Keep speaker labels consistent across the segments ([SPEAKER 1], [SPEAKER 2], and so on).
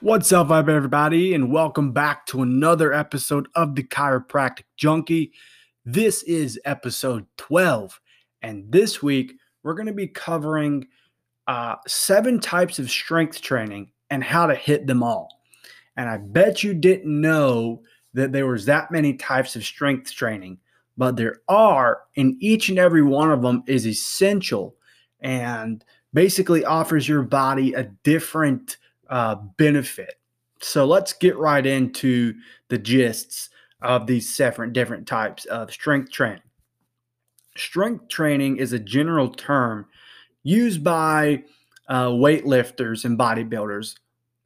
[SPEAKER 1] What's up, everybody, and welcome back to another episode of the Chiropractic Junkie. This is episode 12, and this week we're going to be covering uh, seven types of strength training and how to hit them all. And I bet you didn't know that there was that many types of strength training, but there are, and each and every one of them is essential and basically offers your body a different uh, benefit. So let's get right into the gists of these seven different types of strength training. Strength training is a general term used by uh, weightlifters and bodybuilders,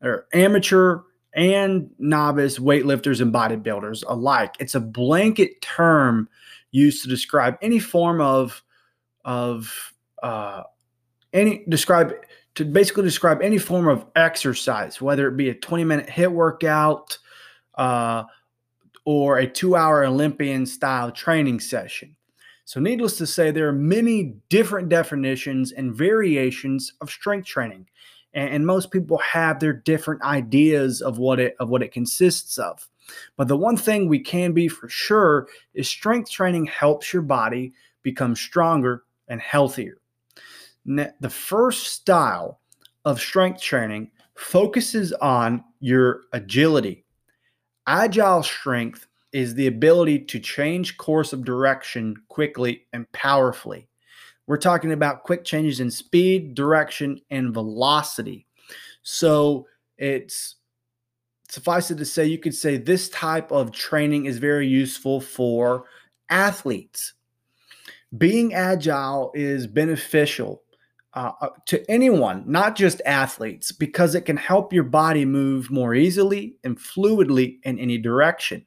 [SPEAKER 1] or amateur and novice weightlifters and bodybuilders alike. It's a blanket term used to describe any form of of uh, any describe to basically describe any form of exercise, whether it be a 20 minute HIIT workout uh, or a two hour Olympian style training session. So, needless to say, there are many different definitions and variations of strength training and, and most people have their different ideas of what it of what it consists of. But the one thing we can be for sure is strength training helps your body become stronger and healthier. The first style of strength training focuses on your agility. Agile strength is the ability to change course of direction quickly and powerfully. We're talking about quick changes in speed, direction, and velocity. So it's suffice it to say, you could say this type of training is very useful for athletes. Being agile is beneficial uh, uh to anyone, not just athletes, because it can help your body move more easily and fluidly in any direction.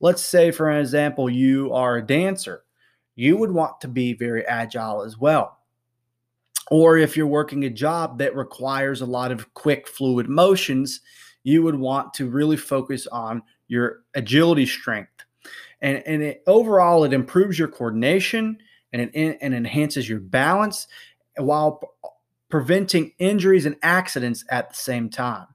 [SPEAKER 1] Let's say, for example, you are a dancer you would want to be very agile as well. Or if you're working a job that requires a lot of quick, fluid motions, you would want to really focus on your agility strength. And, and it, overall, it improves your coordination and it and enhances your balance while preventing injuries and accidents at the same time.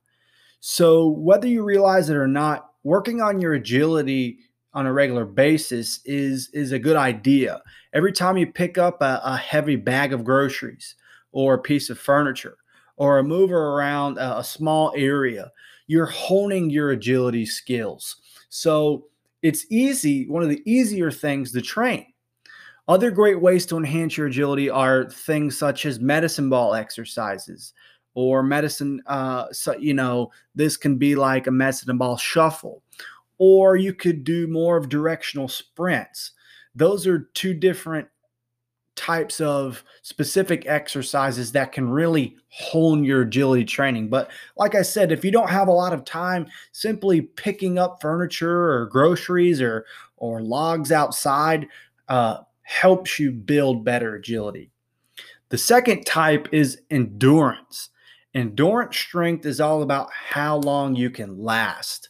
[SPEAKER 1] So, whether you realize it or not, working on your agility on a regular basis is is a good idea. Every time you pick up a, a heavy bag of groceries or a piece of furniture or a mover around a, a small area, you're honing your agility skills. So it's easy, one of the easier things to train. Other great ways to enhance your agility are things such as medicine ball exercises or medicine, uh, so, you know, this can be like a medicine ball shuffle or you could do more of directional sprints. Those are two different types of specific exercises that can really hone your agility training. But like I said, if you don't have a lot of time, simply picking up furniture or groceries or or logs outside uh, helps you build better agility. The second type is endurance. Endurance strength is all about how long you can last.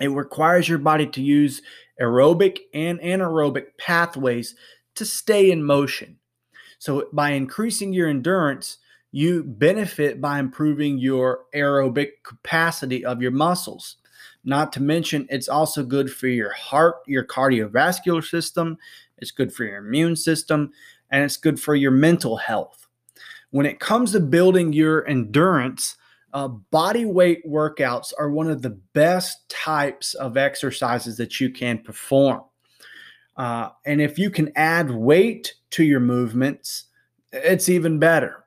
[SPEAKER 1] It requires your body to use aerobic and anaerobic pathways to stay in motion. So, by increasing your endurance, you benefit by improving your aerobic capacity of your muscles. Not to mention, it's also good for your heart, your cardiovascular system, it's good for your immune system, and it's good for your mental health. When it comes to building your endurance, uh, body weight workouts are one of the best types of exercises that you can perform. Uh, and if you can add weight to your movements, it's even better.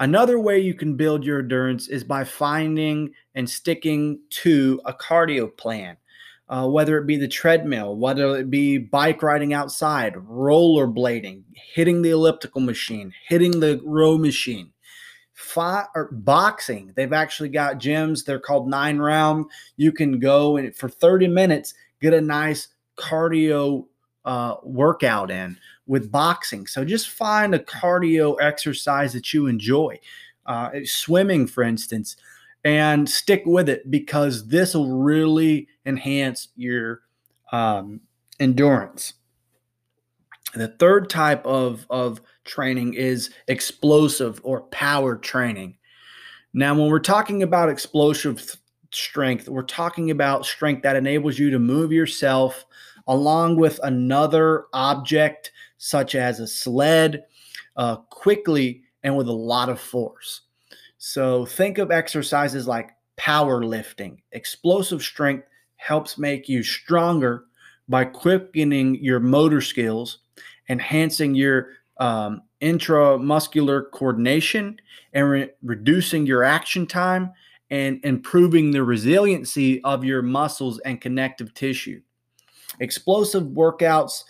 [SPEAKER 1] Another way you can build your endurance is by finding and sticking to a cardio plan, uh, whether it be the treadmill, whether it be bike riding outside, rollerblading, hitting the elliptical machine, hitting the row machine or boxing. They've actually got gyms. They're called nine round. You can go and for 30 minutes get a nice cardio uh, workout in with boxing. So just find a cardio exercise that you enjoy. Uh, swimming, for instance, and stick with it because this will really enhance your um, endurance. The third type of, of training is explosive or power training. Now, when we're talking about explosive strength, we're talking about strength that enables you to move yourself along with another object, such as a sled, uh, quickly and with a lot of force. So, think of exercises like powerlifting. Explosive strength helps make you stronger by quickening your motor skills, enhancing your um, intramuscular coordination, and re- reducing your action time and improving the resiliency of your muscles and connective tissue. Explosive workouts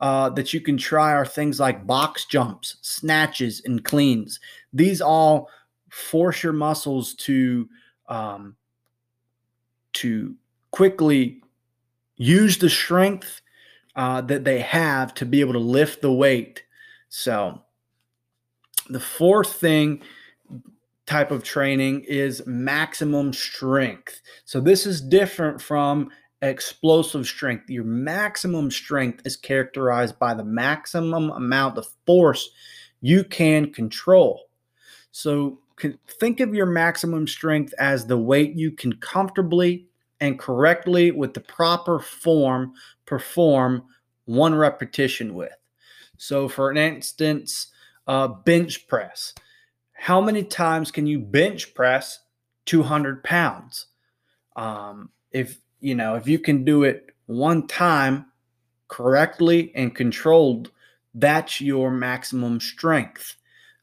[SPEAKER 1] uh, that you can try are things like box jumps, snatches, and cleans. These all force your muscles to um, to quickly use the strength uh, that they have to be able to lift the weight. So, the fourth thing type of training is maximum strength. So, this is different from explosive strength. Your maximum strength is characterized by the maximum amount of force you can control. So, think of your maximum strength as the weight you can comfortably and correctly with the proper form perform one repetition with. So, for an instance, uh, bench press. How many times can you bench press 200 pounds? Um, if you know, if you can do it one time correctly and controlled, that's your maximum strength.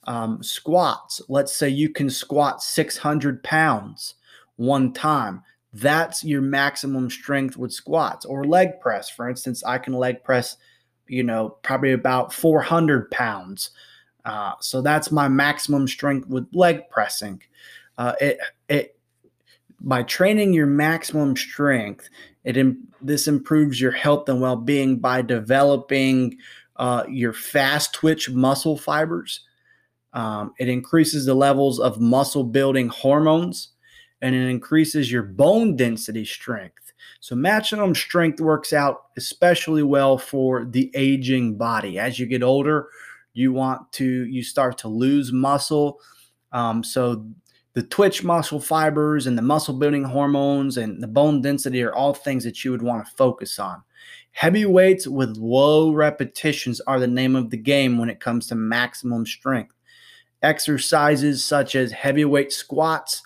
[SPEAKER 1] Um, squats, let's say you can squat 600 pounds one time. That's your maximum strength with squats or leg press. For instance, I can leg press, you know, probably about 400 pounds. Uh, so that's my maximum strength with leg pressing. Uh, it, it by training your maximum strength, it this improves your health and well-being by developing uh, your fast twitch muscle fibers. Um, it increases the levels of muscle building hormones, and it increases your bone density strength. So maximum strength works out especially well for the aging body. As you get older, you want to you start to lose muscle. Um, so the twitch muscle fibers and the muscle building hormones and the bone density are all things that you would want to focus on. Heavy weights with low repetitions are the name of the game when it comes to maximum strength. Exercises such as heavyweight squats,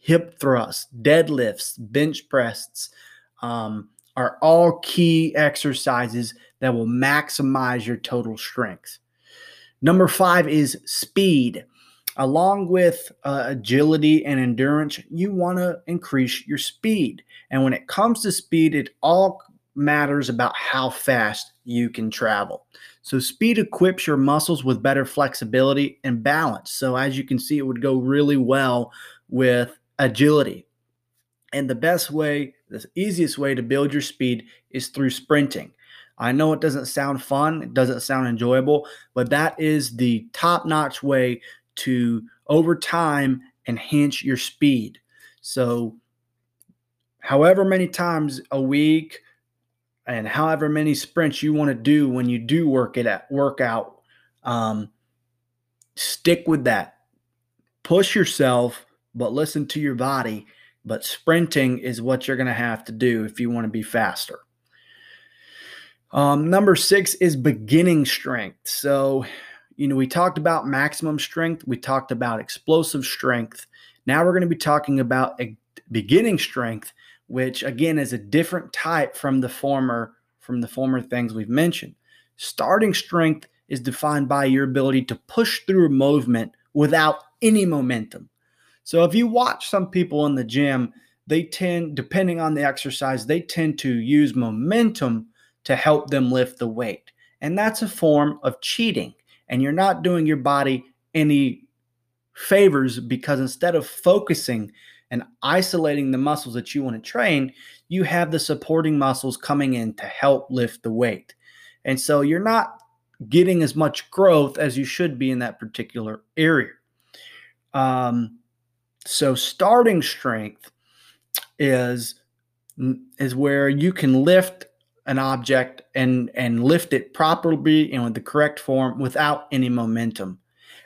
[SPEAKER 1] hip thrusts, deadlifts, bench presses um, are all key exercises that will maximize your total strength. Number five is speed along with uh, agility and endurance, you want to increase your speed. And when it comes to speed, it all matters about how fast you can travel. So, speed equips your muscles with better flexibility and balance. So, as you can see, it would go really well with agility. And the best way, the easiest way to build your speed is through sprinting. I know it doesn't sound fun, it doesn't sound enjoyable, but that is the top notch way to over time enhance your speed. So, however many times a week and however many sprints you want to do when you do work it at workout, um, stick with that. Push yourself, but listen to your body. But sprinting is what you're going to have to do if you want to be faster. Um, number six is beginning strength. So you know, we talked about maximum strength, we talked about explosive strength. Now we're going to be talking about a beginning strength, which again is a different type from the former from the former things we've mentioned. Starting strength is defined by your ability to push through a movement without any momentum. So if you watch some people in the gym, they tend depending on the exercise, they tend to use momentum to help them lift the weight. And that's a form of cheating and you're not doing your body any favors because instead of focusing and isolating the muscles that you want to train, you have the supporting muscles coming in to help lift the weight. And so you're not getting as much growth as you should be in that particular area. Um, so starting strength is is where you can lift an object and and lift it properly and with the correct form without any momentum.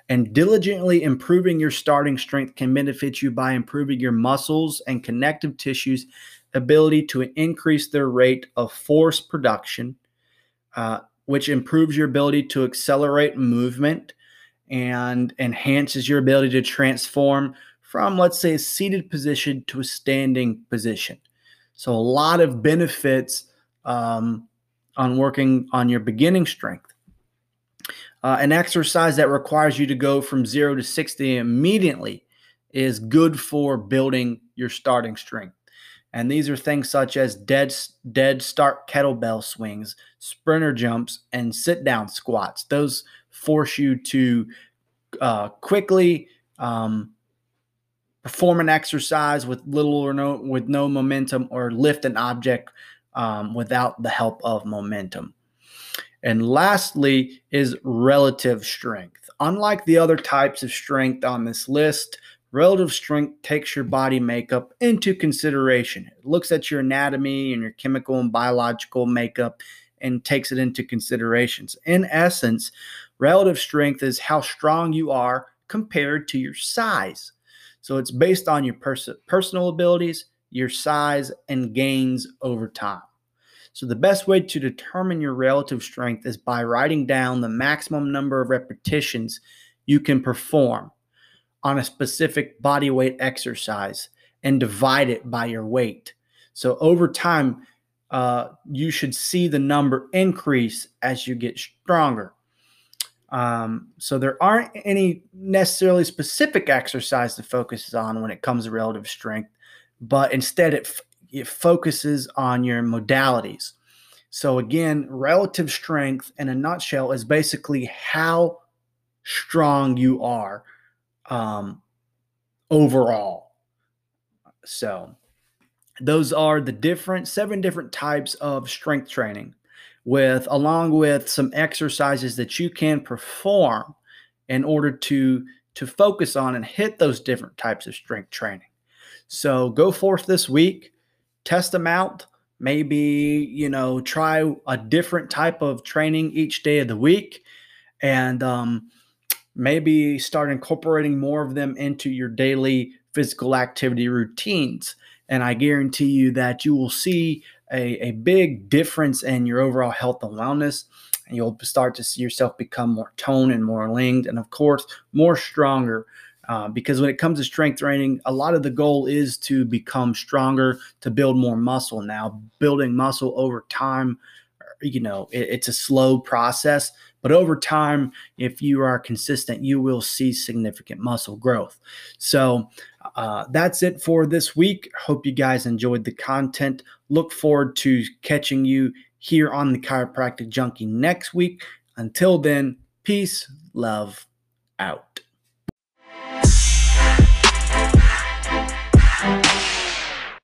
[SPEAKER 1] And diligently improving your starting strength can benefit you by improving your muscles and connective tissues' ability to increase their rate of force production, uh, which improves your ability to accelerate movement and enhances your ability to transform from, let's say, a seated position to a standing position. So, a lot of benefits um, on working on your beginning strength. Uh, an exercise that requires you to go from zero to 60 immediately is good for building your starting strength. And these are things such as dead, dead start kettlebell swings, sprinter jumps, and sit down squats. Those force you to uh, quickly um, perform an exercise with little or no with no momentum or lift an object um, without the help of momentum. And lastly is relative strength. Unlike the other types of strength on this list, relative strength takes your body makeup into consideration. It looks at your anatomy and your chemical and biological makeup and takes it into considerations. In essence, relative strength is how strong you are compared to your size. So it's based on your pers- personal abilities, your size, and gains over time. So the best way to determine your relative strength is by writing down the maximum number of repetitions you can perform on a specific body weight exercise and divide it by your weight. So over time, uh, you should see the number increase as you get stronger. Um, so there aren't any necessarily specific exercise to focus on when it comes to relative strength, but instead it, f- it focuses on your modalities. So again, relative strength in a nutshell is basically how strong you are um, overall. So those are the different seven different types of strength training with along with some exercises that you can perform in order to to focus on and hit those different types of strength training. So go forth this week, test them out, maybe, you know, try a different type of training each day of the week and um, maybe start incorporating more of them into your daily physical activity routines. And I guarantee you that you will see a, a big difference in your overall health and wellness. And you'll start to see yourself become more toned and more lean, and of course, more stronger. Uh, because when it comes to strength training, a lot of the goal is to become stronger, to build more muscle. Now, building muscle over time, you know, it, it's a slow process, but over time, if you are consistent, you will see significant muscle growth. So uh, that's it for this week. Hope you guys enjoyed the content. Look forward to catching you here on the Chiropractic Junkie next week. Until then, peace, love, out.